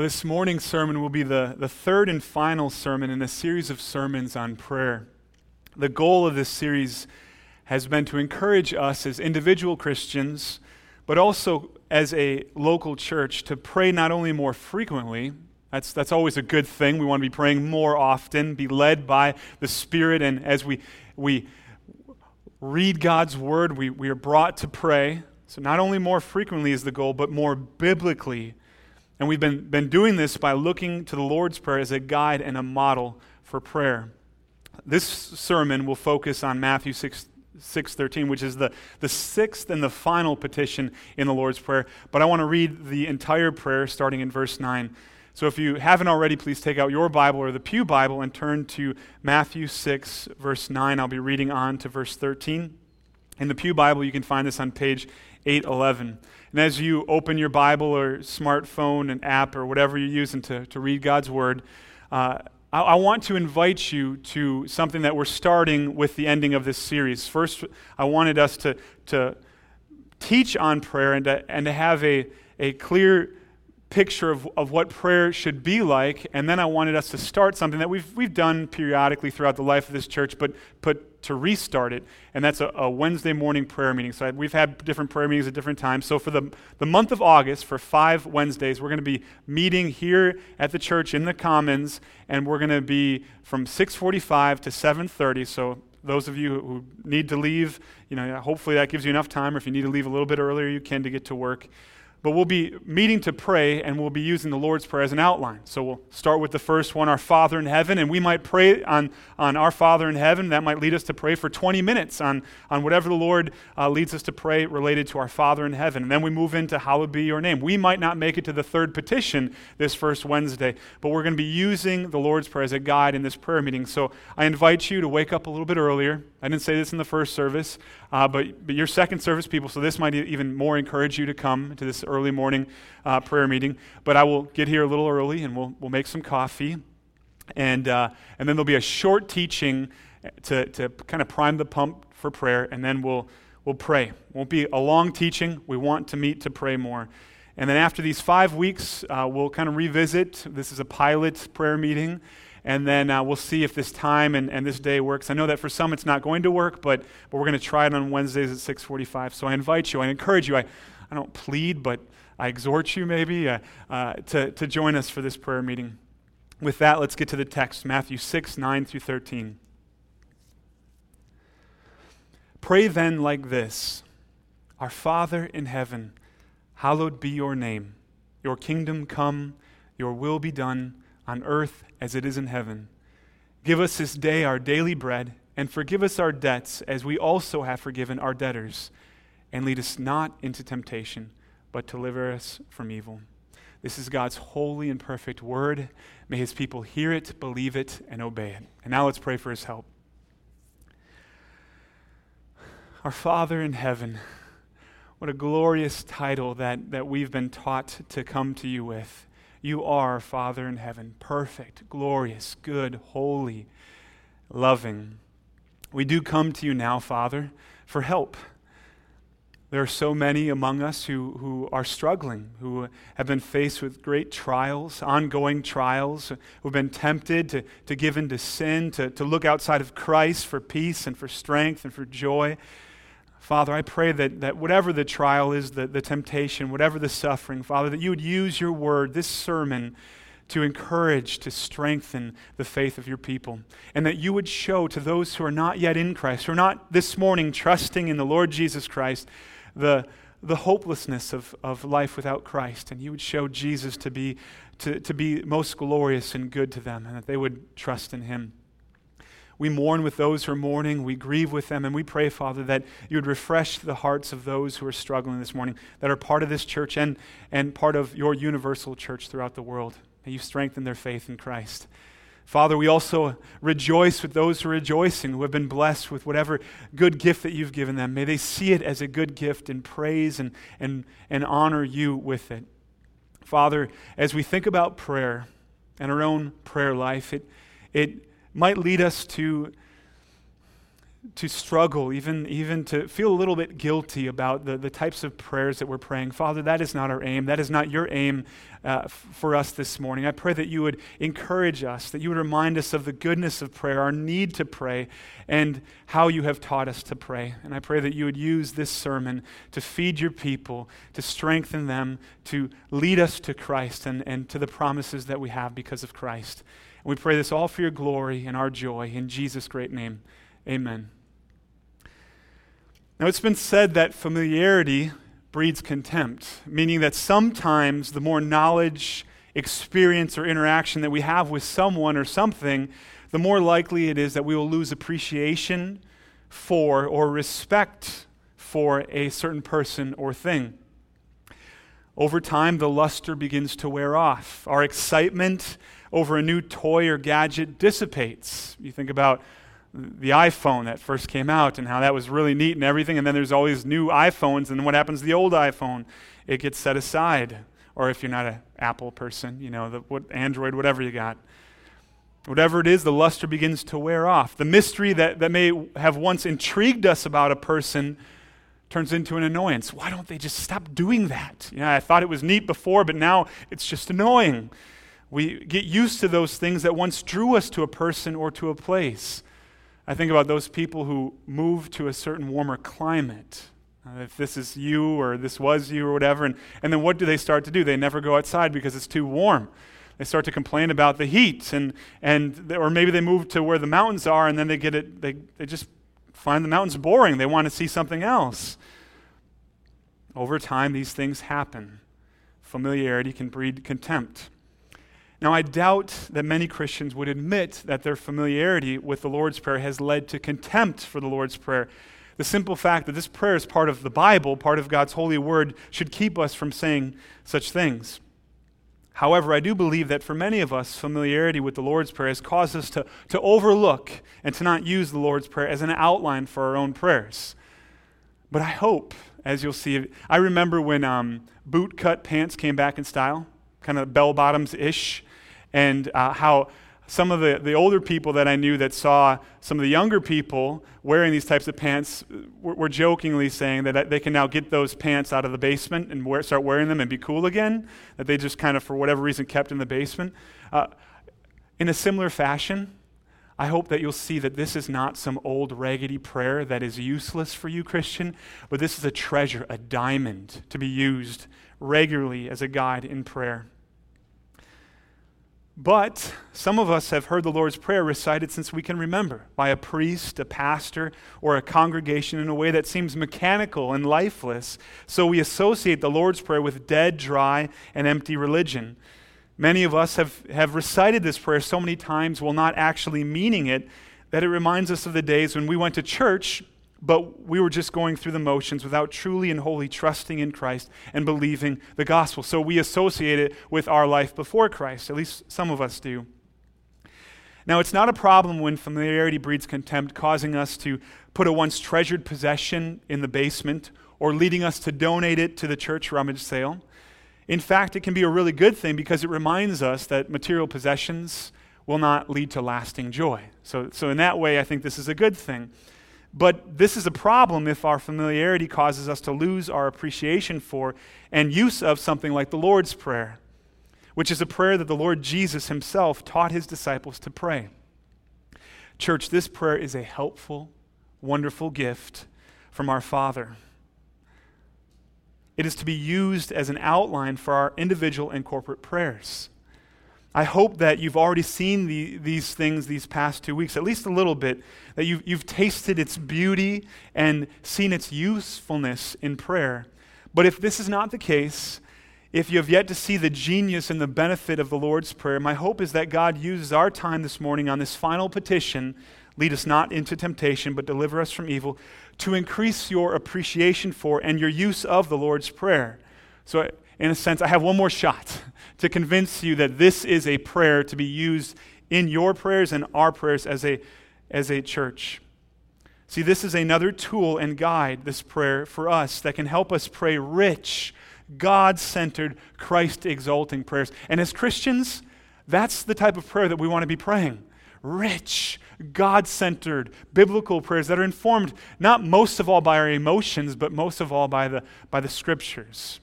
Well, this morning's sermon will be the, the third and final sermon in a series of sermons on prayer. The goal of this series has been to encourage us as individual Christians, but also as a local church, to pray not only more frequently, that's, that's always a good thing. We want to be praying more often, be led by the Spirit, and as we, we read God's Word, we, we are brought to pray. So, not only more frequently is the goal, but more biblically and we've been, been doing this by looking to the Lord's Prayer as a guide and a model for prayer. This sermon will focus on Matthew 6, 6.13, which is the, the sixth and the final petition in the Lord's Prayer. But I want to read the entire prayer starting in verse 9. So if you haven't already, please take out your Bible or the Pew Bible and turn to Matthew 6, verse 9. I'll be reading on to verse 13. In the Pew Bible, you can find this on page 811. And as you open your Bible or smartphone and app or whatever you're using to, to read God's Word, uh, I, I, want to invite you to something that we're starting with the ending of this series. First, I wanted us to, to teach on prayer and to, and to have a, a clear picture of, of what prayer should be like. And then I wanted us to start something that we've, we've done periodically throughout the life of this church, but, but to restart it, and that's a, a Wednesday morning prayer meeting. So I, we've had different prayer meetings at different times. So for the, the month of August, for five Wednesdays, we're going to be meeting here at the church in the Commons, and we're going to be from 6:45 to 7:30. So those of you who need to leave, you know, hopefully that gives you enough time. Or if you need to leave a little bit earlier, you can to get to work. But we'll be meeting to pray, and we'll be using the Lord's Prayer as an outline. So we'll start with the first one, Our Father in Heaven, and we might pray on, on Our Father in Heaven. That might lead us to pray for 20 minutes on, on whatever the Lord uh, leads us to pray related to our Father in Heaven. And then we move into Hallowed be your name. We might not make it to the third petition this first Wednesday, but we're going to be using the Lord's Prayer as a guide in this prayer meeting. So I invite you to wake up a little bit earlier. I didn't say this in the first service, uh, but, but your second service people, so this might even more encourage you to come to this early morning uh, prayer meeting. But I will get here a little early and we'll, we'll make some coffee. And, uh, and then there'll be a short teaching to, to kind of prime the pump for prayer, and then we'll, we'll pray. Won't be a long teaching. We want to meet to pray more. And then after these five weeks, uh, we'll kind of revisit. This is a pilot prayer meeting and then uh, we'll see if this time and, and this day works. I know that for some it's not going to work, but, but we're going to try it on Wednesdays at 6:45. So I invite you, I encourage you. I, I don't plead, but I exhort you maybe uh, uh, to, to join us for this prayer meeting. With that, let's get to the text Matthew 6, 9 through 13. Pray then like this Our Father in heaven, hallowed be your name. Your kingdom come, your will be done on earth as it is in heaven. Give us this day our daily bread, and forgive us our debts as we also have forgiven our debtors. And lead us not into temptation, but deliver us from evil. This is God's holy and perfect word. May his people hear it, believe it, and obey it. And now let's pray for his help. Our Father in heaven, what a glorious title that, that we've been taught to come to you with. You are, Father in heaven, perfect, glorious, good, holy, loving. We do come to you now, Father, for help. There are so many among us who, who are struggling, who have been faced with great trials, ongoing trials, who've been tempted to, to give in to sin, to, to look outside of Christ for peace and for strength and for joy. Father, I pray that, that whatever the trial is, the, the temptation, whatever the suffering, Father, that you would use your word, this sermon, to encourage, to strengthen the faith of your people. And that you would show to those who are not yet in Christ, who are not this morning trusting in the Lord Jesus Christ, the, the hopelessness of, of life without Christ. And you would show Jesus to be, to, to be most glorious and good to them, and that they would trust in him. We mourn with those who are mourning. We grieve with them. And we pray, Father, that you would refresh the hearts of those who are struggling this morning, that are part of this church and, and part of your universal church throughout the world. May you strengthen their faith in Christ. Father, we also rejoice with those who are rejoicing, who have been blessed with whatever good gift that you've given them. May they see it as a good gift and praise and, and, and honor you with it. Father, as we think about prayer and our own prayer life, it, it might lead us to to struggle, even, even to feel a little bit guilty about the, the types of prayers that we're praying. Father, that is not our aim. That is not your aim uh, f- for us this morning. I pray that you would encourage us, that you would remind us of the goodness of prayer, our need to pray, and how you have taught us to pray. And I pray that you would use this sermon to feed your people, to strengthen them, to lead us to Christ and, and to the promises that we have because of Christ. And we pray this all for your glory and our joy. In Jesus' great name. Amen. Now, it's been said that familiarity breeds contempt, meaning that sometimes the more knowledge, experience, or interaction that we have with someone or something, the more likely it is that we will lose appreciation for or respect for a certain person or thing. Over time, the luster begins to wear off. Our excitement over a new toy or gadget dissipates. You think about the iPhone that first came out and how that was really neat and everything. And then there's always new iPhones. And what happens to the old iPhone? It gets set aside. Or if you're not an Apple person, you know, the, what, Android, whatever you got. Whatever it is, the luster begins to wear off. The mystery that, that may have once intrigued us about a person turns into an annoyance. Why don't they just stop doing that? Yeah, I thought it was neat before, but now it's just annoying. We get used to those things that once drew us to a person or to a place. I think about those people who move to a certain warmer climate. Uh, if this is you or this was you or whatever, and, and then what do they start to do? They never go outside because it's too warm. They start to complain about the heat, and, and or maybe they move to where the mountains are, and then they get it. They, they just find the mountains boring. They want to see something else. Over time, these things happen. Familiarity can breed contempt. Now, I doubt that many Christians would admit that their familiarity with the Lord's Prayer has led to contempt for the Lord's Prayer. The simple fact that this prayer is part of the Bible, part of God's holy word, should keep us from saying such things. However, I do believe that for many of us, familiarity with the Lord's Prayer has caused us to, to overlook and to not use the Lord's Prayer as an outline for our own prayers. But I hope, as you'll see, I remember when um, boot cut pants came back in style, kind of bell bottoms ish and uh, how some of the, the older people that I knew that saw some of the younger people wearing these types of pants were, were jokingly saying that they can now get those pants out of the basement and wear, start wearing them and be cool again, that they just kind of, for whatever reason, kept in the basement. Uh, in a similar fashion, I hope that you'll see that this is not some old raggedy prayer that is useless for you, Christian, but this is a treasure, a diamond to be used regularly as a guide in prayer. But some of us have heard the Lord's Prayer recited since we can remember by a priest, a pastor, or a congregation in a way that seems mechanical and lifeless. So we associate the Lord's Prayer with dead, dry, and empty religion. Many of us have, have recited this prayer so many times while not actually meaning it that it reminds us of the days when we went to church but we were just going through the motions without truly and wholly trusting in Christ and believing the gospel. So we associate it with our life before Christ. At least some of us do. Now, it's not a problem when familiarity breeds contempt, causing us to put a once treasured possession in the basement or leading us to donate it to the church rummage sale. In fact, it can be a really good thing because it reminds us that material possessions will not lead to lasting joy. So, so in that way, I think this is a good thing. But this is a problem if our familiarity causes us to lose our appreciation for and use of something like the Lord's Prayer, which is a prayer that the Lord Jesus himself taught his disciples to pray. Church, this prayer is a helpful, wonderful gift from our Father. It is to be used as an outline for our individual and corporate prayers. I hope that you've already seen the, these things these past two weeks, at least a little bit, that you've, you've tasted its beauty and seen its usefulness in prayer. But if this is not the case, if you have yet to see the genius and the benefit of the Lord's Prayer, my hope is that God uses our time this morning on this final petition lead us not into temptation, but deliver us from evil, to increase your appreciation for and your use of the Lord's Prayer. So, in a sense, I have one more shot to convince you that this is a prayer to be used in your prayers and our prayers as a, as a church. See, this is another tool and guide, this prayer, for us that can help us pray rich, God centered, Christ exalting prayers. And as Christians, that's the type of prayer that we want to be praying rich, God centered, biblical prayers that are informed not most of all by our emotions, but most of all by the, by the scriptures.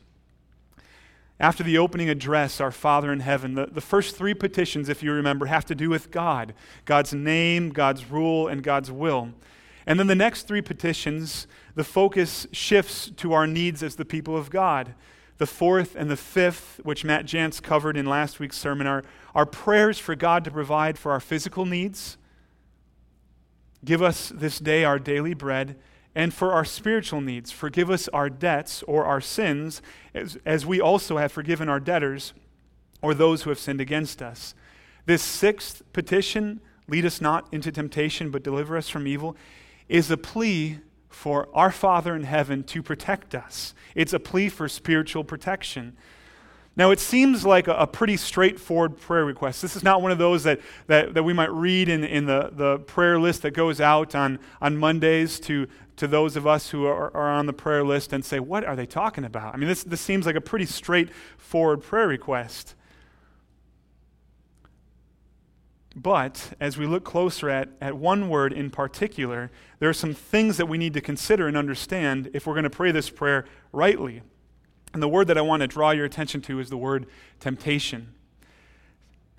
After the opening address, Our Father in heaven, the, the first three petitions, if you remember, have to do with God God's name, God's rule, and God's will. And then the next three petitions, the focus shifts to our needs as the people of God. The fourth and the fifth, which Matt Jantz covered in last week's sermon, are, are prayers for God to provide for our physical needs. Give us this day our daily bread and for our spiritual needs. Forgive us our debts or our sins, as, as we also have forgiven our debtors or those who have sinned against us. This sixth petition, lead us not into temptation, but deliver us from evil, is a plea for our Father in heaven to protect us. It's a plea for spiritual protection. Now, it seems like a, pretty straightforward prayer request. This is not one of those that, that, that we might read in, in the, the prayer list that goes out on, on Mondays to, to those of us who are, are on the prayer list and say, What are they talking about? I mean, this, this seems like a pretty straightforward prayer request. But as we look closer at, at one word in particular, there are some things that we need to consider and understand if we're going to pray this prayer rightly. And the word that I want to draw your attention to is the word temptation.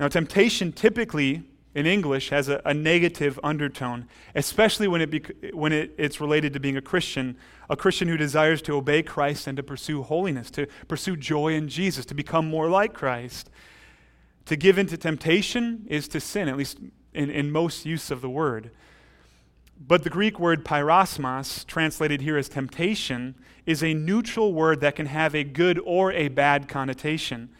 Now, temptation typically in English has a, a negative undertone, especially when, it bec- when it, it's related to being a Christian, a Christian who desires to obey Christ and to pursue holiness, to pursue joy in Jesus, to become more like Christ. To give into temptation is to sin, at least in, in most use of the word. But the Greek word peirasmos, translated here as temptation, is a neutral word that can have a good or a bad connotation.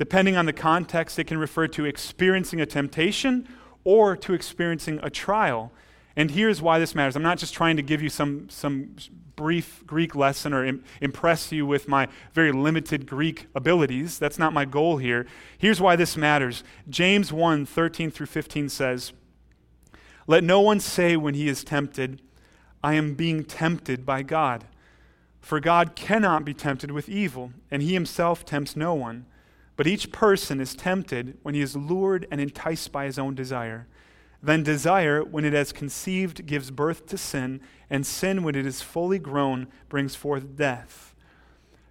Depending on the context, it can refer to experiencing a temptation or to experiencing a trial. And here's why this matters. I'm not just trying to give you some, some brief Greek lesson or Im- impress you with my very limited Greek abilities. That's not my goal here. Here's why this matters. James 1 13 through 15 says, Let no one say when he is tempted, I am being tempted by God. For God cannot be tempted with evil, and he himself tempts no one. But each person is tempted when he is lured and enticed by his own desire. Then desire, when it has conceived, gives birth to sin, and sin, when it is fully grown, brings forth death.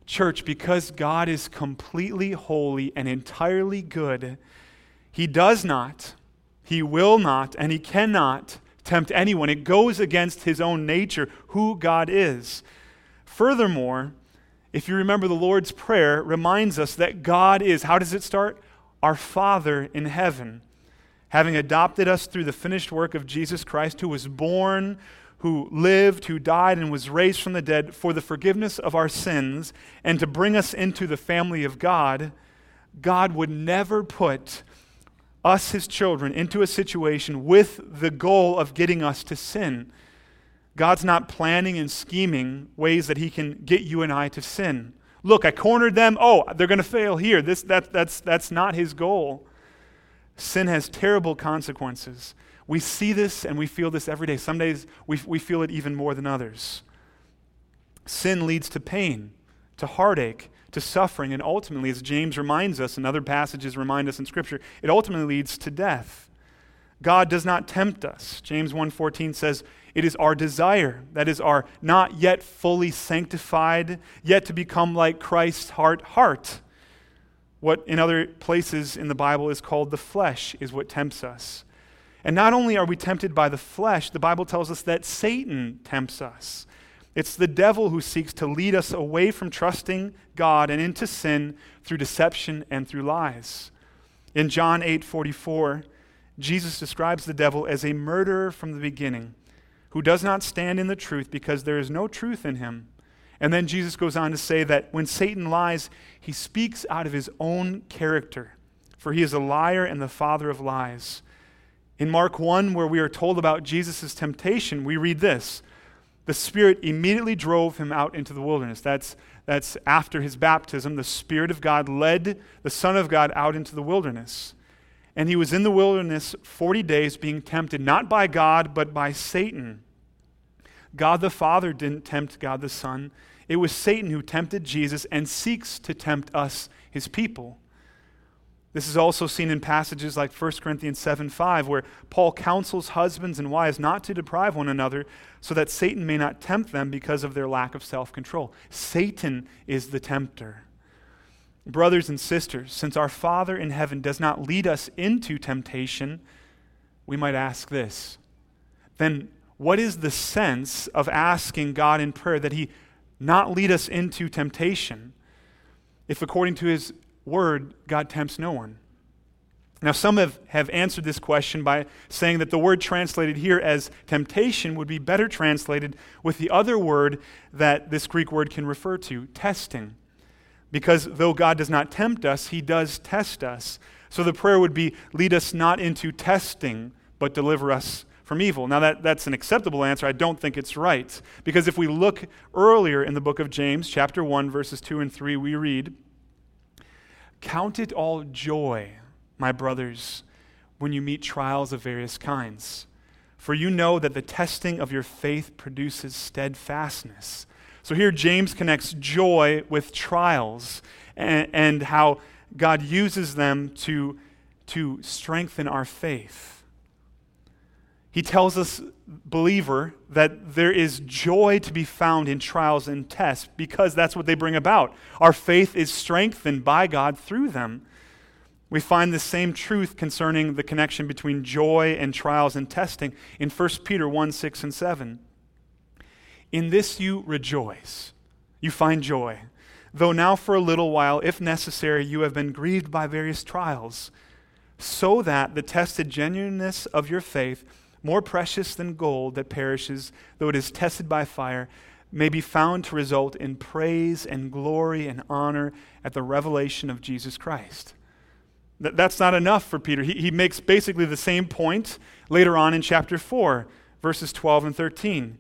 Church, because God is completely holy and entirely good, he does not, he will not, and he cannot tempt anyone. It goes against his own nature, who God is. Furthermore, if you remember the Lord's Prayer, reminds us that God is, how does it start? Our Father in heaven having adopted us through the finished work of Jesus Christ, who was born, who lived, who died, and was raised from the dead for the forgiveness of our sins, and to bring us into the family of God, God would never put us, his children, into a situation with the goal of getting us to sin. God's not planning and scheming ways that he can get you and I to sin. Look, I cornered them. Oh, they're going to fail here. This, that, that's, that's not his goal. Sin has terrible consequences. We see this and we feel this every day. Some days we, we feel it even more than others. Sin leads to pain, to heartache, to suffering, and ultimately, as James reminds us and other passages remind us in Scripture, it ultimately leads to death. God does not tempt us. James 1:14 says, "It is our desire, that is our not yet fully sanctified, yet to become like Christ's heart heart, what in other places in the Bible is called the flesh, is what tempts us. And not only are we tempted by the flesh, the Bible tells us that Satan tempts us. It's the devil who seeks to lead us away from trusting God and into sin through deception and through lies. In John 8 44, Jesus describes the devil as a murderer from the beginning, who does not stand in the truth because there is no truth in him. And then Jesus goes on to say that when Satan lies, he speaks out of his own character, for he is a liar and the father of lies. In Mark 1, where we are told about Jesus' temptation, we read this The Spirit immediately drove him out into the wilderness. That's, that's after his baptism. The Spirit of God led the Son of God out into the wilderness. And he was in the wilderness 40 days being tempted, not by God, but by Satan. God the Father didn't tempt God the Son. It was Satan who tempted Jesus and seeks to tempt us, his people. This is also seen in passages like 1 Corinthians 7 5, where Paul counsels husbands and wives not to deprive one another so that Satan may not tempt them because of their lack of self control. Satan is the tempter. Brothers and sisters, since our Father in heaven does not lead us into temptation, we might ask this. Then, what is the sense of asking God in prayer that He not lead us into temptation if, according to His word, God tempts no one? Now, some have, have answered this question by saying that the word translated here as temptation would be better translated with the other word that this Greek word can refer to, testing. Because though God does not tempt us, he does test us. So the prayer would be lead us not into testing, but deliver us from evil. Now, that, that's an acceptable answer. I don't think it's right. Because if we look earlier in the book of James, chapter 1, verses 2 and 3, we read, Count it all joy, my brothers, when you meet trials of various kinds. For you know that the testing of your faith produces steadfastness. So here James connects joy with trials and, and how God uses them to, to strengthen our faith. He tells us, believer, that there is joy to be found in trials and tests because that's what they bring about. Our faith is strengthened by God through them. We find the same truth concerning the connection between joy and trials and testing in 1 Peter 1 6 and 7. In this you rejoice. You find joy. Though now for a little while, if necessary, you have been grieved by various trials, so that the tested genuineness of your faith, more precious than gold that perishes, though it is tested by fire, may be found to result in praise and glory and honor at the revelation of Jesus Christ. That's not enough for Peter. He, he makes basically the same point later on in chapter 4, verses 12 and 13.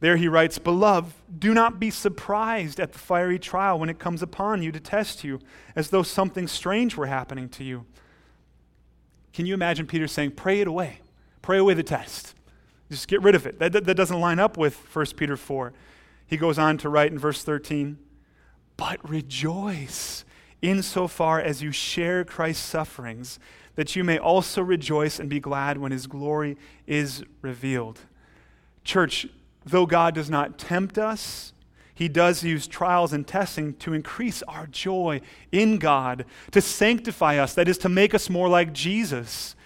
There he writes, Beloved, do not be surprised at the fiery trial when it comes upon you to test you, as though something strange were happening to you. Can you imagine Peter saying, Pray it away? Pray away the test. Just get rid of it. That, that, that doesn't line up with 1 Peter 4. He goes on to write in verse 13, But rejoice insofar as you share Christ's sufferings, that you may also rejoice and be glad when his glory is revealed. Church, though God does not tempt us, he does use trials and testing to increase our joy in God, to sanctify us, that is, to make us more like Jesus.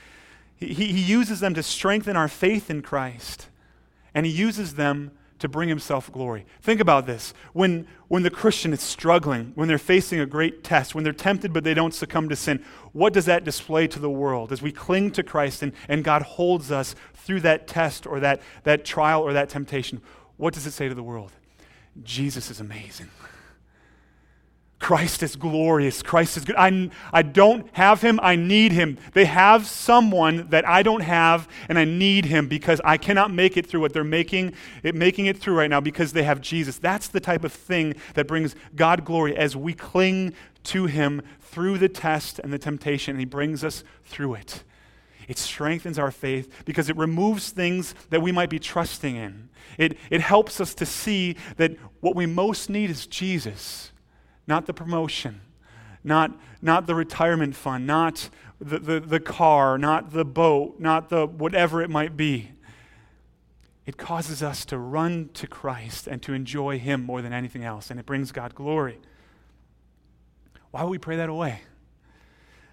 He, he uses them to strengthen our faith in Christ, and he uses them to bring himself glory. Think about this. When, when the Christian is struggling, when they're facing a great test, when they're tempted but they don't succumb to sin, what does that display to the world? As we cling to Christ and, and God holds us through that test or that, that trial or that temptation, what does it say to the world? Jesus is amazing. Christ is glorious. Christ is good. I, I don't have him. I need him. They have someone that I don't have, and I need him because I cannot make it through what they're making it, making it through right now because they have Jesus. That's the type of thing that brings God glory as we cling to him through the test and the temptation, and he brings us through it. It strengthens our faith because it removes things that we might be trusting in. It, it helps us to see that what we most need is Jesus not the promotion, not, not the retirement fund, not the, the, the car, not the boat, not the whatever it might be. It causes us to run to Christ and to enjoy Him more than anything else, and it brings God glory. Why would we pray that away?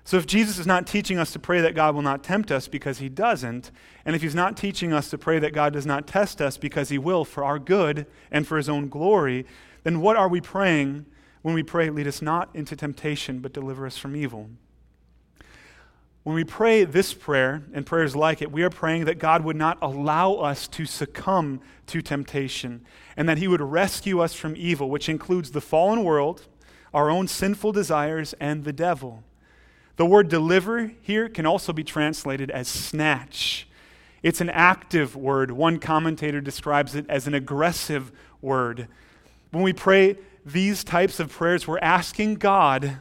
So, if Jesus is not teaching us to pray that God will not tempt us because he doesn't, and if he's not teaching us to pray that God does not test us because he will for our good and for his own glory, then what are we praying when we pray, lead us not into temptation, but deliver us from evil. When we pray this prayer and prayers like it, we are praying that God would not allow us to succumb to temptation and that He would rescue us from evil, which includes the fallen world, our own sinful desires, and the devil. The word deliver here can also be translated as snatch. It's an active word. One commentator describes it as an aggressive word. When we pray these types of prayers, we're asking God,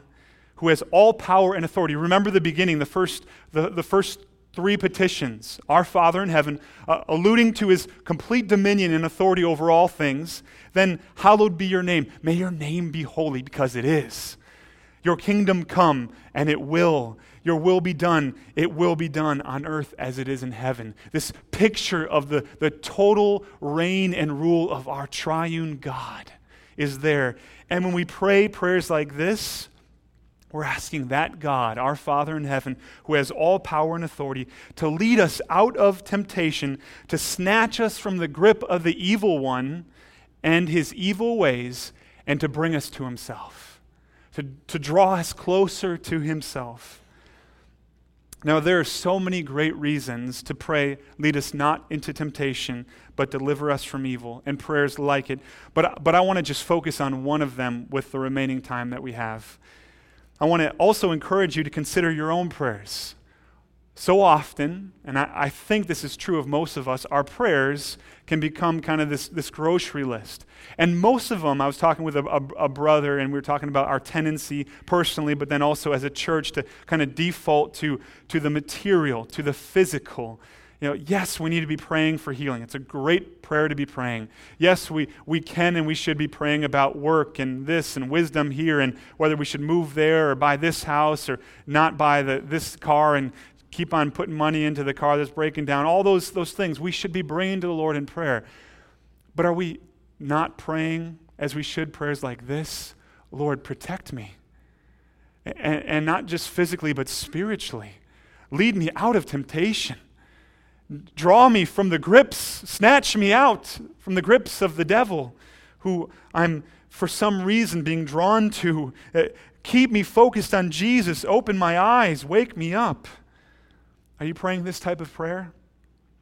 who has all power and authority. Remember the beginning, the first, the, the first three petitions Our Father in heaven, uh, alluding to his complete dominion and authority over all things. Then, hallowed be your name. May your name be holy, because it is. Your kingdom come, and it will. Your will be done. It will be done on earth as it is in heaven. This picture of the, the total reign and rule of our triune God is there. And when we pray prayers like this, we're asking that God, our Father in heaven, who has all power and authority, to lead us out of temptation, to snatch us from the grip of the evil one and his evil ways, and to bring us to himself, to, to draw us closer to himself. Now, there are so many great reasons to pray, lead us not into temptation, but deliver us from evil, and prayers like it. But, but I want to just focus on one of them with the remaining time that we have. I want to also encourage you to consider your own prayers. So often, and I, I, think this is true of most of us, our prayers can become kind of this, this grocery list. And most of them, I was talking with a, a, a brother, and we were talking about our tendency personally, but then also as a church to kind of default to, to the material, to the physical. You know, yes, we need to be praying for healing. It's a great prayer to be praying. Yes, we, we can and we should be praying about work and this and wisdom here and whether we should move there or buy this house or not buy the, this car and keep on putting money into the car that's breaking down. All those, those things we should be bringing to the Lord in prayer. But are we not praying as we should prayers like this? Lord, protect me. And, and not just physically, but spiritually. Lead me out of temptation. Draw me from the grips, snatch me out from the grips of the devil, who I'm for some reason being drawn to. Uh, keep me focused on Jesus, open my eyes, wake me up. Are you praying this type of prayer?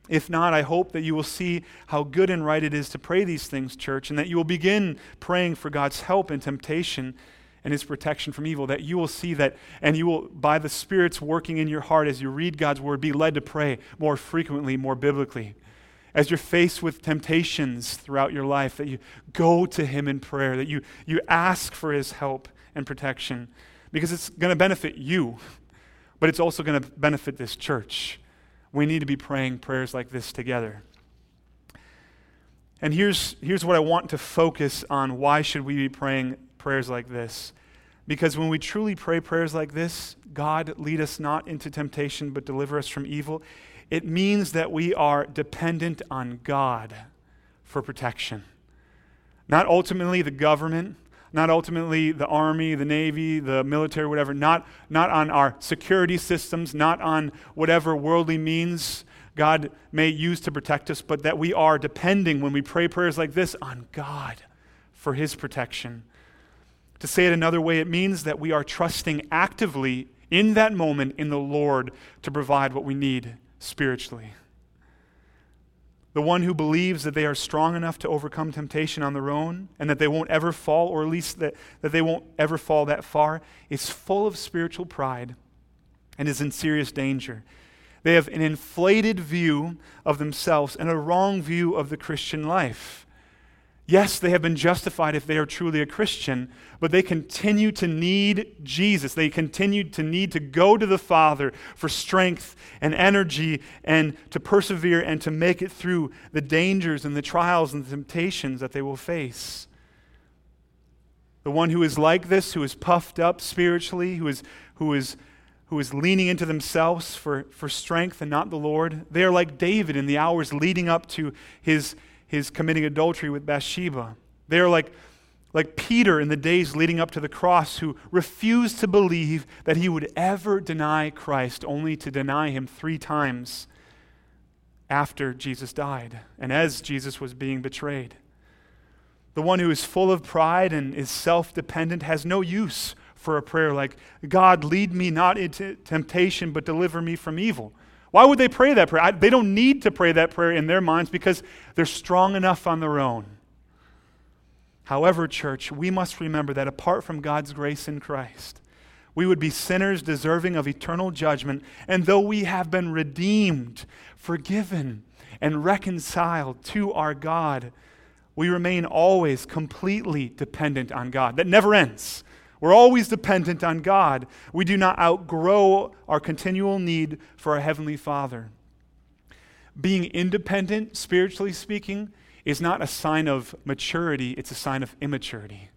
If not, I hope that you will see how good and right it is to pray these things, church, and that you will begin praying for God's help in temptation and his protection from evil, that you will see that, and you will, by the Spirit's working in your heart as you read God's word, be led to pray more frequently, more biblically. As you're faced with temptations throughout your life, that you go to him in prayer, that you, you ask for his help and protection, because it's going to benefit you, but it's also going to benefit this church. We need to be praying prayers like this together. And here's, here's what I want to focus on. Why should we be praying prayers like this. Because when we truly pray prayers like this, God, lead us not into temptation, but deliver us from evil, it means that we are dependent on God for protection. Not ultimately the government, not ultimately the army, the navy, the military, whatever, not, not on our security systems, not on whatever worldly means God may use to protect us, but that we are depending when we pray prayers like this on God for his protection. To say it another way, it means that we are trusting actively in that moment in the Lord to provide what we need spiritually. The one who believes that they are strong enough to overcome temptation on their own and that they won't ever fall, or at least that, that they won't ever fall that far, is full of spiritual pride and is in serious danger. They have an inflated view of themselves and a wrong view of the Christian life. Yes, they have been justified if they are truly a Christian, but they continue to need Jesus. They continue to need to go to the Father for strength and energy and to persevere and to make it through the dangers and the trials and the temptations that they will face. The one who is like this, who is puffed up spiritually, who is, who is, who is leaning into themselves for, for strength and not the Lord, they are like David in the hours leading up to his his committing adultery with Bathsheba. They are like, like Peter in the days leading up to the cross, who refused to believe that he would ever deny Christ, only to deny him three times after Jesus died and as Jesus was being betrayed. The one who is full of pride and is self dependent has no use for a prayer like, God, lead me not into temptation, but deliver me from evil. Why would they pray that prayer? I, they don't need to pray that prayer in their minds because they're strong enough on their own. However, church, we must remember that apart from God's grace in Christ, we would be sinners deserving of eternal judgment. And though we have been redeemed, forgiven, and reconciled to our God, we remain always completely dependent on God. That never ends. We're always dependent on God. We do not outgrow our continual need for our Heavenly Father. Being independent, spiritually speaking, is not a sign of maturity, it's a sign of immaturity.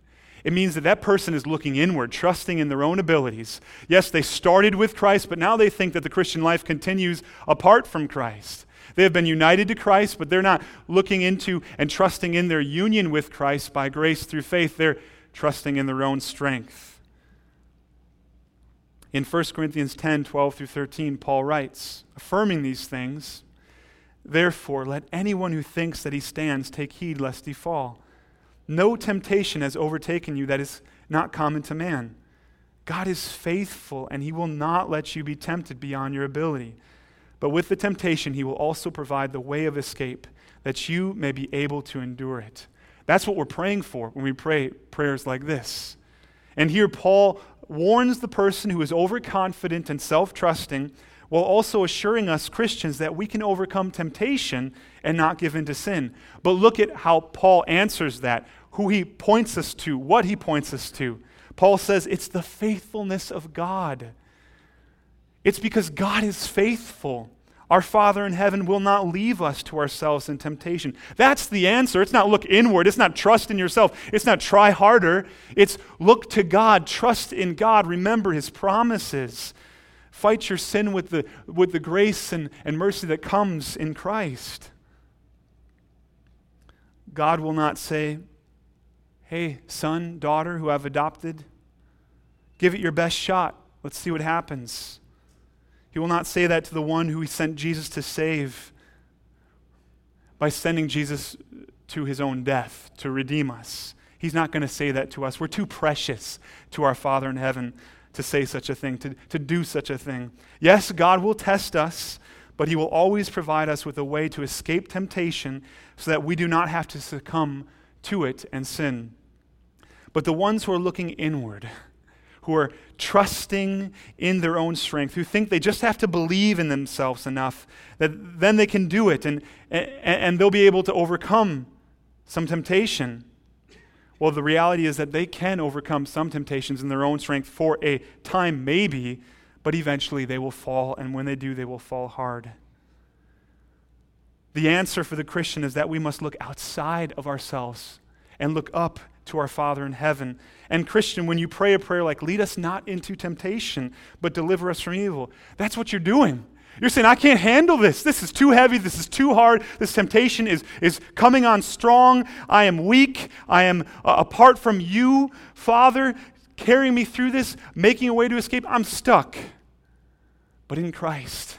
It means that that person is looking inward, trusting in their own abilities. Yes, they started with Christ, but now they think that the Christian life continues apart from Christ. They have been united to Christ, but they're not looking into and trusting in their union with Christ by grace through faith. They're trusting in their own strength. In 1 Corinthians 10 12 through 13, Paul writes, affirming these things, Therefore, let anyone who thinks that he stands take heed lest he fall. No temptation has overtaken you that is not common to man. God is faithful, and he will not let you be tempted beyond your ability. But with the temptation, he will also provide the way of escape, that you may be able to endure it. That's what we're praying for when we pray prayers like this. And here, Paul warns the person who is overconfident and self trusting, while also assuring us Christians that we can overcome temptation and not give in to sin. But look at how Paul answers that who he points us to, what he points us to. Paul says it's the faithfulness of God. It's because God is faithful. Our Father in heaven will not leave us to ourselves in temptation. That's the answer. It's not look inward. It's not trust in yourself. It's not try harder. It's look to God, trust in God, remember His promises. Fight your sin with the, with the grace and, and mercy that comes in Christ. God will not say, Hey, son, daughter who I've adopted, give it your best shot. Let's see what happens. He will not say that to the one who he sent Jesus to save by sending Jesus to his own death to redeem us. He's not going to say that to us. We're too precious to our Father in heaven to say such a thing, to, to do such a thing. Yes, God will test us, but He will always provide us with a way to escape temptation so that we do not have to succumb to it and sin. But the ones who are looking inward, who are trusting in their own strength, who think they just have to believe in themselves enough that then they can do it and, and, and they'll be able to overcome some temptation. Well, the reality is that they can overcome some temptations in their own strength for a time, maybe, but eventually they will fall, and when they do, they will fall hard. The answer for the Christian is that we must look outside of ourselves and look up to our Father in heaven. And, Christian, when you pray a prayer like, lead us not into temptation, but deliver us from evil, that's what you're doing. You're saying, I can't handle this. This is too heavy. This is too hard. This temptation is, is coming on strong. I am weak. I am uh, apart from you, Father, carrying me through this, making a way to escape. I'm stuck. But in Christ,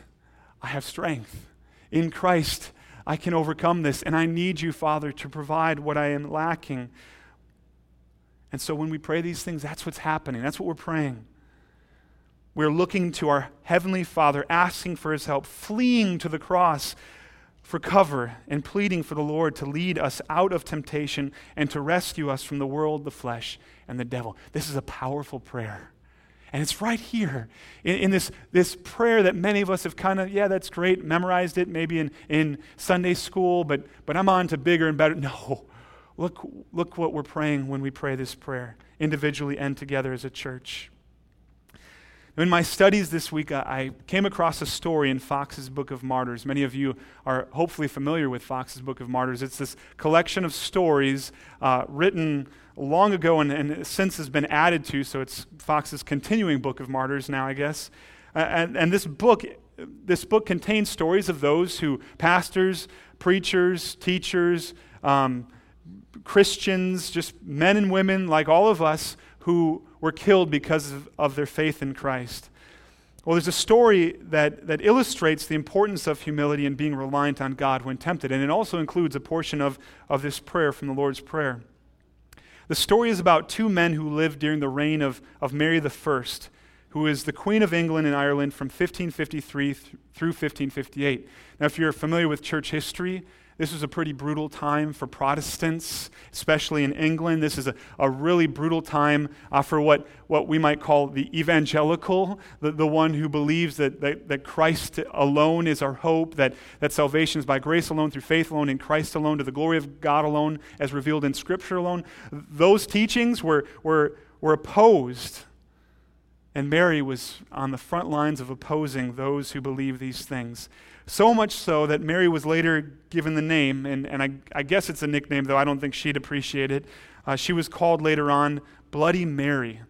I have strength. In Christ, I can overcome this. And I need you, Father, to provide what I am lacking. And so when we pray these things, that's what's happening. That's what we're praying. We're looking to our Heavenly Father, asking for His help, fleeing to the cross for cover, and pleading for the Lord to lead us out of temptation and to rescue us from the world, the flesh, and the devil. This is a powerful prayer. And it's right here in, in, this, this prayer that many of us have kind of, yeah, that's great, memorized it maybe in, in Sunday school, but, but I'm on to bigger and better. No. Look, look what we're praying when we pray this prayer, individually and together as a church. In my studies this week, I came across a story in Foxe's Book of Martyrs. Many of you are hopefully familiar with Foxe's Book of Martyrs. It's this collection of stories uh, written long ago and, and, since has been added to, so it's Foxe's continuing Book of Martyrs now, I guess. And, and this book, this book contains stories of those who, pastors, preachers, teachers, um, Christians, just men and women like all of us, who were killed because of, of their faith in Christ. Well, there's a story that, that illustrates the importance of humility and being reliant on God when tempted, and it also includes a portion of, of this prayer from the Lord's Prayer. The story is about two men who lived during the reign of, of Mary I, who is the Queen of England and Ireland from 1553 th- through 1558. Now, if you're familiar with church history, this was a pretty brutal time for Protestants, especially in England. This is a, a really brutal time uh, for what, what we might call the evangelical, the, the one who believes that, that, that Christ alone is our hope, that, that salvation is by grace alone, through faith alone, in Christ alone, to the glory of God alone, as revealed in Scripture alone. Those teachings were, were, were opposed. And Mary was on the front lines of opposing those who believe these things. So much so that Mary was later given the name, and, and I, I guess it's a nickname, though I don't think she'd appreciate it. Uh, she was called later on Bloody Mary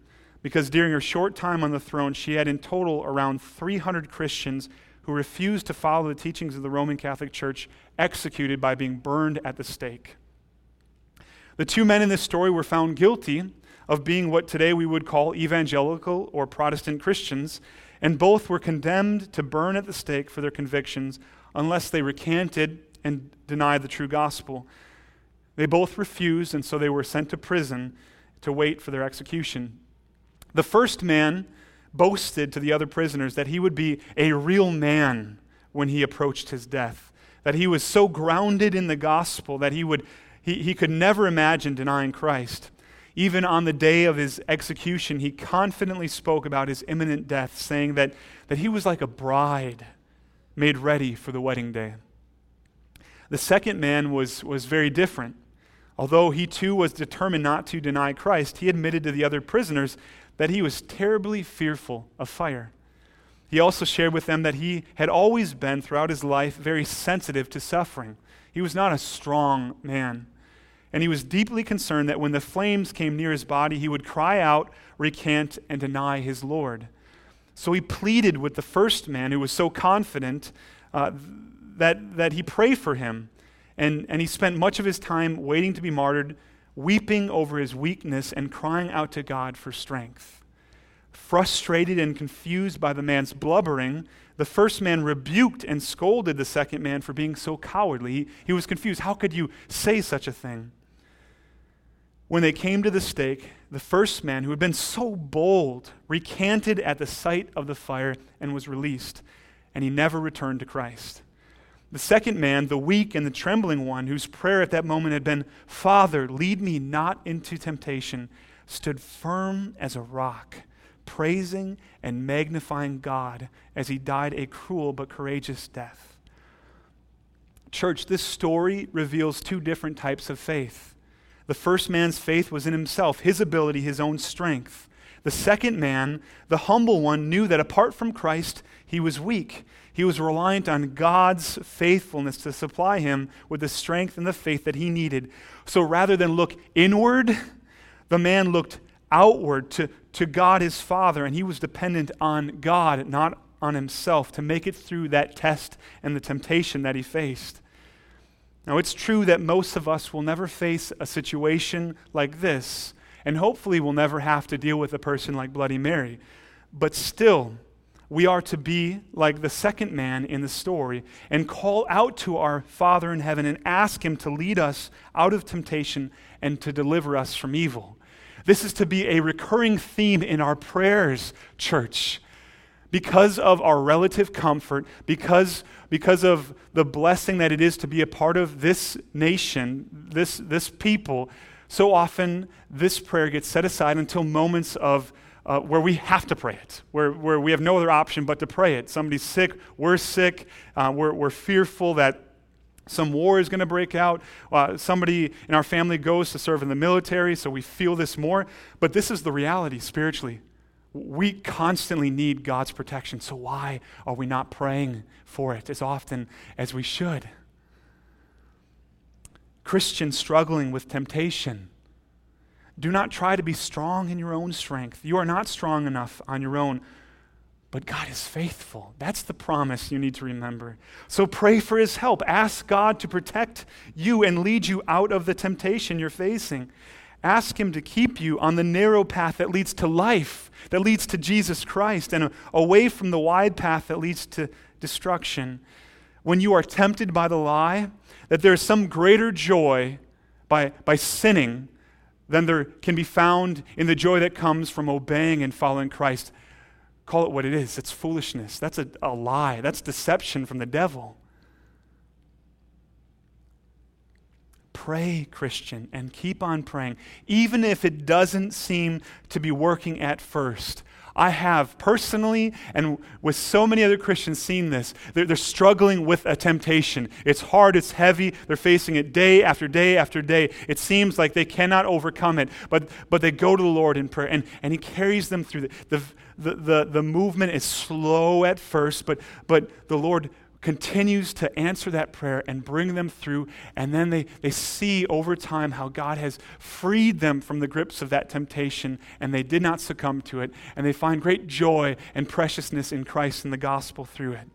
because during her short time on the throne, she had in total around 300 Christians who refused to follow the teachings of the Roman Catholic Church executed by being burned at the stake. The two men in this story were found guilty of being what today we would call evangelical or Protestant Christians, and both were condemned to burn at the stake for their convictions unless they recanted and denied the true gospel. They both refused, and so they were sent to prison to wait for their execution. The first man boasted to the other prisoners that he would be a real man when he approached his death, that he was so grounded in the gospel that he, would, he, he could never imagine denying Christ. Even on the day of his execution, he confidently spoke about his imminent death, saying that, that he was like a bride made ready for the wedding day. The second man was, was very different. Although he too was determined not to deny Christ, he admitted to the other prisoners that he was terribly fearful of fire. He also shared with them that he had always been, throughout his life, very sensitive to suffering. He was not a strong man. And he was deeply concerned that when the flames came near his body, he would cry out, recant, and deny his Lord. So he pleaded with the first man who was so confident uh, that, that he prayed for him. And, and he spent much of his time waiting to be martyred weeping over his weakness and crying out to God for strength. Frustrated and confused by the man's blubbering, the first man rebuked and scolded the second man for being so cowardly. He, he was confused. How could you say such a thing? When they came to the stake, the first man, who had been so bold, recanted at the sight of the fire and was released, and he never returned to Christ. The second man, the weak and the trembling one, whose prayer at that moment had been, Father, lead me not into temptation, stood firm as a rock, praising and magnifying God as he died a cruel but courageous death. Church, this story reveals two different types of faith. The first man's faith was in himself, his ability, his own strength. The second man, the humble one, knew that apart from Christ, he was weak. He was reliant on God's faithfulness to supply him with the strength and the faith that he needed. So rather than look inward, the man looked outward to, to God his Father, and he was dependent on God, not on himself, to make it through that test and the temptation that he faced. Now, it's true that most of us will never face a situation like this, and hopefully we'll never have to deal with a person like Bloody Mary. But still, we are to be like the second man in the story and call out to our Father in heaven and ask Him to lead us out of temptation and to deliver us from evil. This is to be a recurring theme in our prayers, church. Because of our relative comfort, because, because of the blessing that it is to be a part of this nation, this, this people, so often this prayer gets set aside until moments of uh, where we have to pray it, where, where we have no other option but to pray it. Somebody's sick, we're sick, uh, we're, we're fearful that some war is going to break out. Uh, somebody in our family goes to serve in the military, so we feel this more. But this is the reality spiritually. We constantly need God's protection, so why are we not praying for it as often as we should? Christians struggling with temptation do not try to be strong in your own strength. You are not strong enough on your own. But God is faithful. That's the promise you need to remember. So pray for his help. Ask God to protect you and lead you out of the temptation you're facing. Ask him to keep you on the narrow path that leads to life, that leads to Jesus Christ, and away from the wide path that leads to destruction. When you are tempted by the lie, that there is some greater joy by, by sinning than there can be found in the joy that comes from obeying and following Christ. Call it what it is it's foolishness. That's a, a lie, that's deception from the devil. Pray, Christian, and keep on praying, even if it doesn't seem to be working at first. I have personally and with so many other Christians seen this. They're, they're, struggling with a temptation. It's hard, it's heavy, they're facing it day after day after day. It seems like they cannot overcome it, but, but they go to the Lord in prayer and, and He carries them through. The, the, the, the, the movement is slow at first, but, but the Lord continues to answer that prayer and bring them through. And then they, they see over time how God has freed them from the grips of that temptation and they did not succumb to it. And they find great joy and preciousness in Christ and the gospel through it.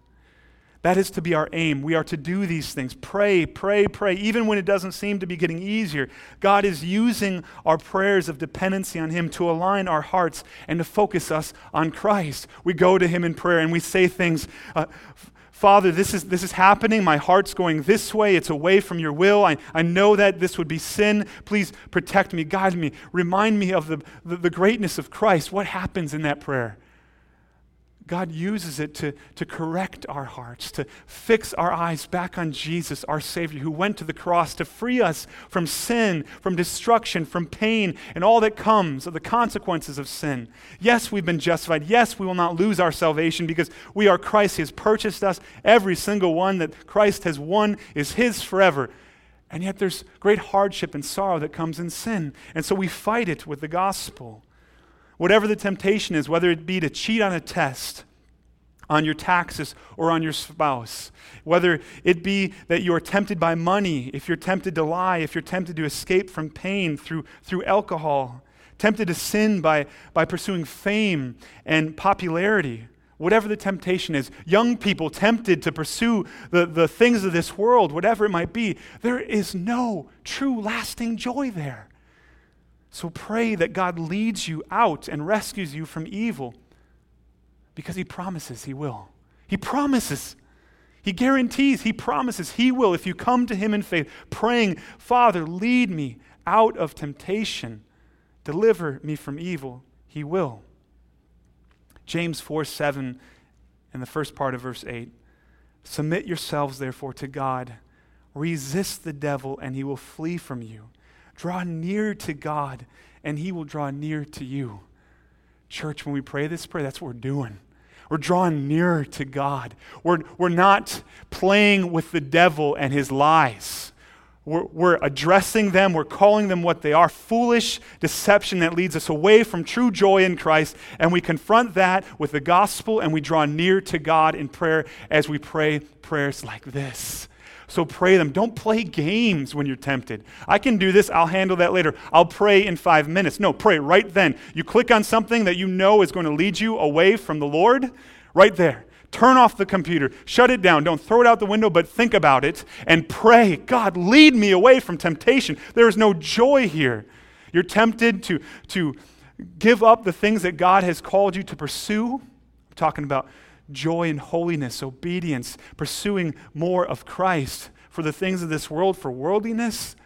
That is to be our aim. We are to do these things. Pray, pray, pray. Even when it doesn't seem to be getting easier, God is using our prayers of dependency on Him to align our hearts and to focus us on Christ. We go to Him in prayer and we say things. Uh, Father, this is, this is happening. My heart's going this way. It's away from your will. I, I know that this would be sin. Please protect me, guide me, remind me of the, the, the greatness of Christ. What happens in that prayer? God uses it to, to correct our hearts, to fix our eyes back on Jesus, our Savior, who went to the cross to free us from sin, from destruction, from pain, and all that comes of the consequences of sin. Yes, we've been justified. Yes, we will not lose our salvation because we are Christ. He has purchased us. Every single one that Christ has won is His forever. And yet there's great hardship and sorrow that comes in sin. And so we fight it with the gospel. Whatever the temptation is, whether it be to cheat on a test, on your taxes, or on your spouse, whether it be that you are tempted by money, if you're tempted to lie, if you're tempted to escape from pain through, through alcohol, tempted to sin by, by pursuing fame and popularity, whatever the temptation is, young people tempted to pursue the, the things of this world, whatever it might be, there is no true lasting joy there. So pray that God leads you out and rescues you from evil because He promises He will. He promises. He guarantees, He promises He will if you come to Him in faith, praying, Father, lead me out of temptation, deliver me from evil. He will. James 4 7, in the first part of verse 8 Submit yourselves, therefore, to God. Resist the devil, and he will flee from you. Draw near to God, and He will draw near to you. Church, when we pray this prayer, that's what we're doing. We're drawing nearer to God. We're, we're not playing with the devil and his lies. We're, we're, addressing them, we're calling them what they are foolish deception that leads us away from true joy in Christ. And we confront that with the gospel and we draw near to God in prayer as we pray prayers like this. So pray them. Don't play games when you're tempted. I can do this. I'll handle that later. I'll pray in five minutes. No, pray right then. You click on something that you know is going to lead you away from the Lord, right there. Turn off the computer. Shut it down. Don't throw it out the window, but think about it and pray. God, lead me away from temptation. There is no joy here. You're tempted to, to give up the things that God has called you to pursue. I'm talking about joy and holiness, obedience, pursuing more of Christ for the things of this world, for worldliness.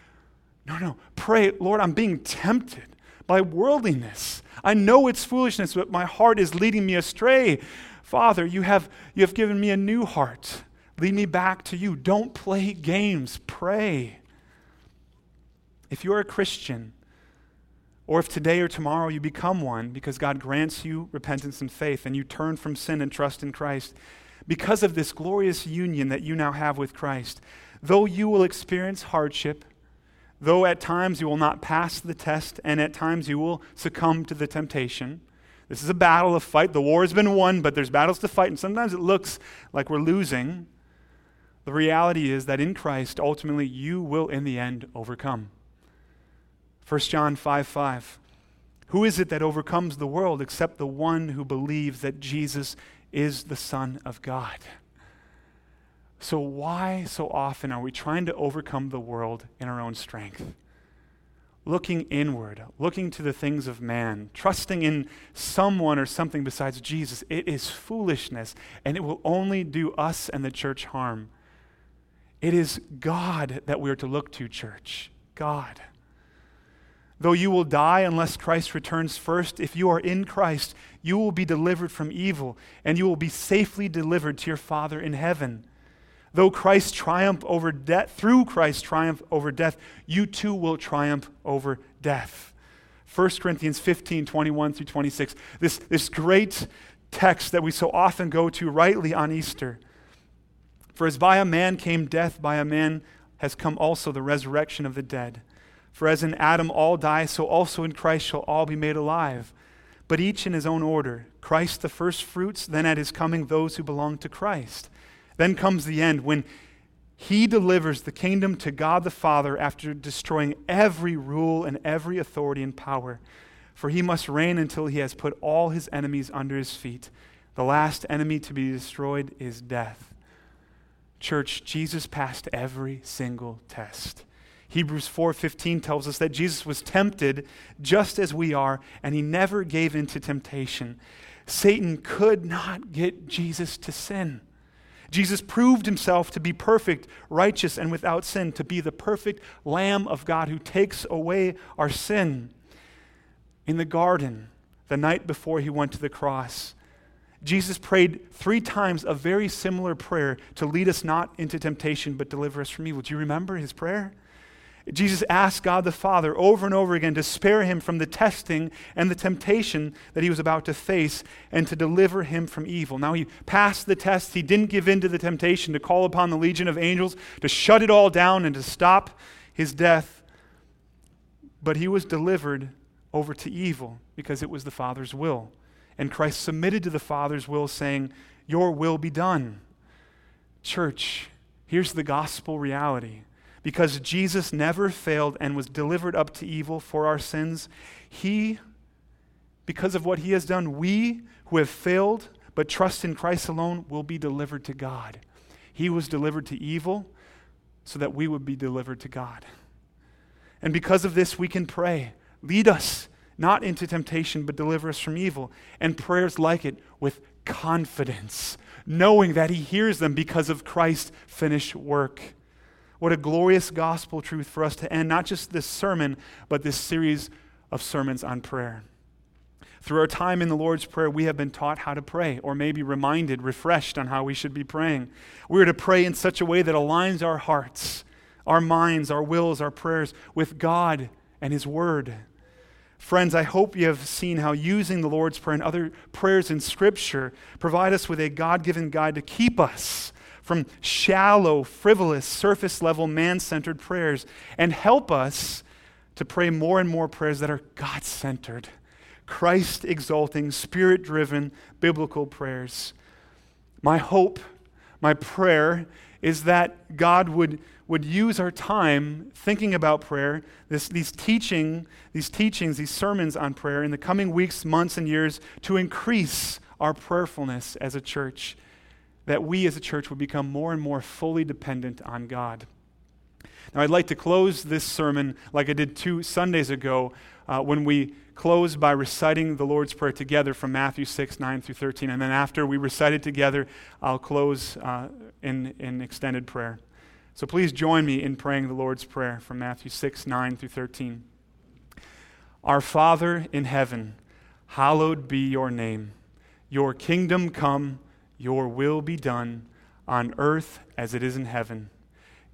No, no. Pray, Lord, I'm being tempted by worldliness. I know it's foolishness, but my heart is leading me astray. Father, you have, you have given me a new heart. Lead me back to you. Don't play games. Pray. If you're a Christian, or if today or tomorrow you become one because God grants you repentance and faith and you turn from sin and trust in Christ, because of this glorious union that you now have with Christ, though you will experience hardship, though at times you will not pass the test and at times you will succumb to the temptation, this is a battle, a fight. The war has been won, but there's battles to fight, and sometimes it looks like we're losing. The reality is that in Christ, ultimately, you will in the end overcome. 1 John 5 5. Who is it that overcomes the world except the one who believes that Jesus is the Son of God? So, why so often are we trying to overcome the world in our own strength? Looking inward, looking to the things of man, trusting in someone or something besides Jesus, it is foolishness, and it will only do us and the church harm. It is God that we are to look to, church. God. Though you will die unless Christ returns first, if you are in Christ, you will be delivered from evil, and you will be safely delivered to your Father in heaven. Though Christ triumph over death, through Christ's triumph over death, you too will triumph over death. 1 Corinthians 15, 21 through 26. This, this great text that we so often go to rightly on Easter. For as by a man came death, by a man has come also the resurrection of the dead. For as in Adam all die, so also in Christ shall all be made alive, but each in his own order. Christ the firstfruits, then at his coming those who belong to Christ. Then comes the end when he delivers the kingdom to God the Father after destroying every rule and every authority and power. For he must reign until he has put all his enemies under his feet. The last enemy to be destroyed is death. Church, Jesus passed every single test. Hebrews 4:15 tells us that Jesus was tempted just as we are and he never gave in to temptation. Satan could not get Jesus to sin. Jesus proved himself to be perfect, righteous, and without sin, to be the perfect Lamb of God who takes away our sin. In the garden, the night before he went to the cross, Jesus prayed three times a very similar prayer to lead us not into temptation, but deliver us from evil. Do you remember his prayer? Jesus asked God the Father over and over again to spare him from the testing and the temptation that he was about to face and to deliver him from evil. Now he passed the test. He didn't give in to the temptation to call upon the legion of angels to shut it all down and to stop his death. But he was delivered over to evil because it was the Father's will. And Christ submitted to the Father's will, saying, Your will be done. Church, here's the gospel reality because Jesus never failed and was delivered up to evil for our sins, he, because of what he has done, we who have failed but trust in Christ alone will be delivered to God. He was delivered to evil so that we would be delivered to God. And because of this, we can pray, lead us not into temptation, but deliver us from evil. And prayers like it with confidence, knowing that He hears them because of Christ's finished work. What a glorious gospel truth for us to end not just this sermon, but this series of sermons on prayer. Through our time in the Lord's Prayer, we have been taught how to pray, or maybe reminded, refreshed on how we should be praying. We are to pray in such a way that aligns our hearts, our minds, our wills, our prayers with God and His Word. Friends, I hope you have seen how using the Lord's Prayer and other prayers in Scripture provide us with a God given guide to keep us from shallow, frivolous, surface level, man centered prayers and help us to pray more and more prayers that are God centered, Christ exalting, spirit driven, biblical prayers. My hope, my prayer is that God would, would use our time thinking about prayer, this, these teaching, these teachings, these sermons on prayer in the coming weeks, months, and years to increase our prayerfulness as a church that we as a church would become more and more fully dependent on God. Now, I'd like to close this sermon like I did two Sundays ago uh, when we closed by reciting the Lord's Prayer together from Matthew 6, 9 through 13. And then after we recite it together, I'll close uh, in, in extended prayer. So please join me in praying the Lord's Prayer from Matthew 6, 9 through 13. Our Father in heaven, hallowed be your name. Your kingdom come your will be done on earth as it is in heaven.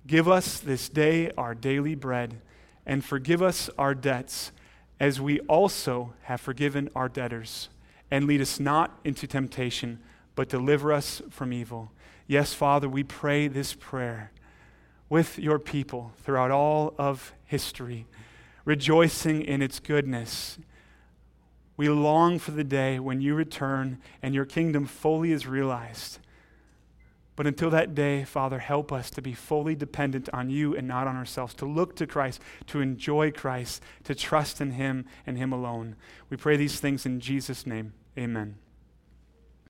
Give us this day our daily bread, and forgive us our debts, as we also have forgiven our debtors. And lead us not into temptation, but deliver us from evil. Yes, Father, we pray this prayer with your people throughout all of history, rejoicing in its goodness we long for the day when you return and your kingdom fully is realized. But until that day, Father, help us to be fully dependent on you and not on ourselves, to look to Christ, to enjoy Christ, to trust in Him and Him alone. We pray these things in Jesus' name. Amen.